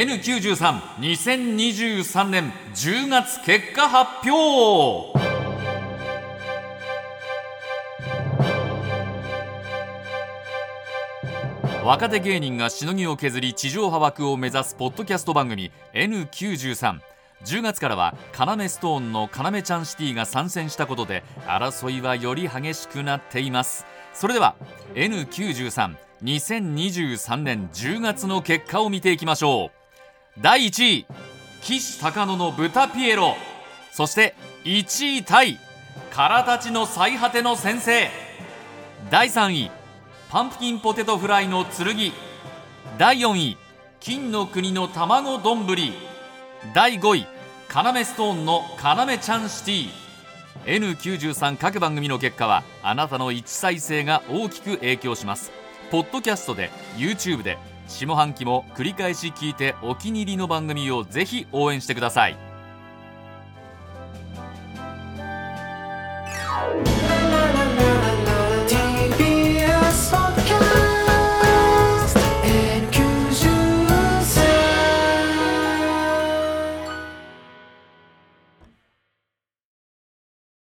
N932023 年10月結果発表。若手芸人がしのぎを削り地上波枠を目指すポッドキャスト番組 N93 10月からはカナメストーンのカナメちゃんシティが参戦したことで争いはより激しくなっています。それでは N932023 年10月の結果を見ていきましょう。第1位岸高野の豚ピエロ。そして1位タイ空たちの最果ての先生。第3位パンプキンポテトフライの剣。第4位金の国の卵丼。第5位カナメストーンのカナメちゃんシティ。N93 各番組の結果はあなたの1再生が大きく影響します。ポッドキャストで YouTube で下半期も繰り返し聞いてお気に入りの番組をぜひ応援してください。